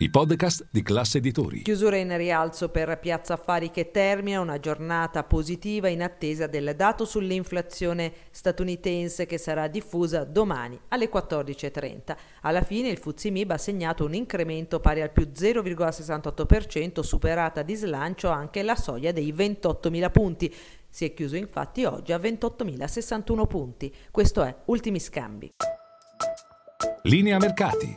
i podcast di classe editori. Chiusura in rialzo per Piazza Affari che termina una giornata positiva in attesa del dato sull'inflazione statunitense che sarà diffusa domani alle 14.30. Alla fine il Fuzimib ha segnato un incremento pari al più 0,68%, superata di slancio anche la soglia dei 28.000 punti. Si è chiuso infatti oggi a 28.061 punti. Questo è Ultimi Scambi. Linea mercati.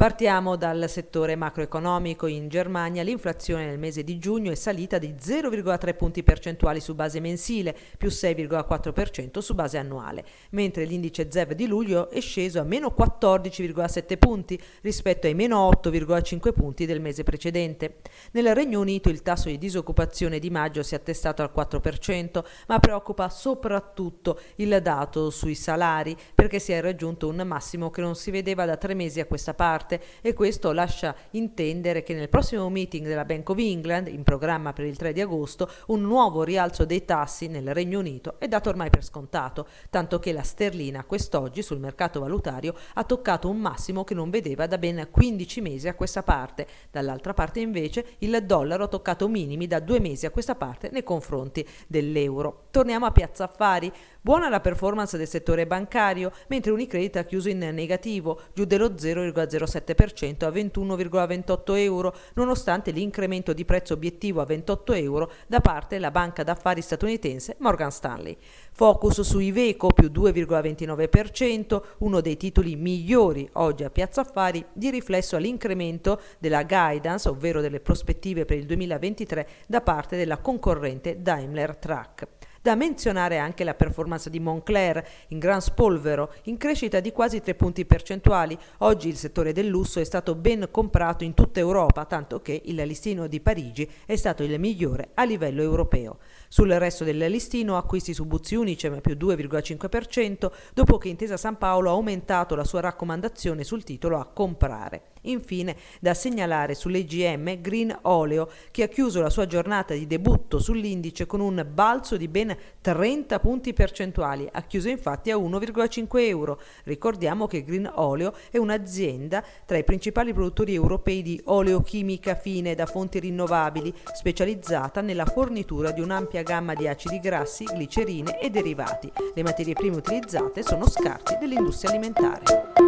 Partiamo dal settore macroeconomico. In Germania l'inflazione nel mese di giugno è salita di 0,3 punti percentuali su base mensile, più 6,4% su base annuale, mentre l'indice ZEV di luglio è sceso a meno 14,7 punti rispetto ai meno 8,5 punti del mese precedente. Nel Regno Unito il tasso di disoccupazione di maggio si è attestato al 4%, ma preoccupa soprattutto il dato sui salari perché si è raggiunto un massimo che non si vedeva da tre mesi a questa parte parte e questo lascia intendere che nel prossimo meeting della Bank of England, in programma per il 3 di agosto, un nuovo rialzo dei tassi nel Regno Unito è dato ormai per scontato, tanto che la sterlina quest'oggi sul mercato valutario ha toccato un massimo che non vedeva da ben 15 mesi a questa parte. Dall'altra parte invece il dollaro ha toccato minimi da due mesi a questa parte nei confronti dell'euro. Torniamo a Piazza Affari. Buona la performance del settore bancario, mentre Unicredit ha chiuso in negativo, giù dello 0,07% a 21,28 euro, nonostante l'incremento di prezzo obiettivo a 28 euro da parte della banca d'affari statunitense Morgan Stanley. Focus su Iveco più 2,29%, uno dei titoli migliori oggi a Piazza Affari, di riflesso all'incremento della guidance, ovvero delle prospettive per il 2023 da parte della concorrente Daimler Truck. Da menzionare anche la performance di Moncler in gran spolvero, in crescita di quasi 3 punti percentuali. Oggi il settore del lusso è stato ben comprato in tutta Europa, tanto che il listino di Parigi è stato il migliore a livello europeo. Sul resto del listino acquisti su Buzzi Unicem più 2,5%, dopo che Intesa San Paolo ha aumentato la sua raccomandazione sul titolo a comprare. Infine, da segnalare sull'EGM Green Oleo, che ha chiuso la sua giornata di debutto sull'indice con un balzo di ben 30 punti percentuali, ha chiuso infatti a 1,5 euro. Ricordiamo che Green Oleo è un'azienda tra i principali produttori europei di oleochimica fine da fonti rinnovabili, specializzata nella fornitura di un'ampia gamma di acidi grassi, glicerine e derivati. Le materie prime utilizzate sono scarti dell'industria alimentare.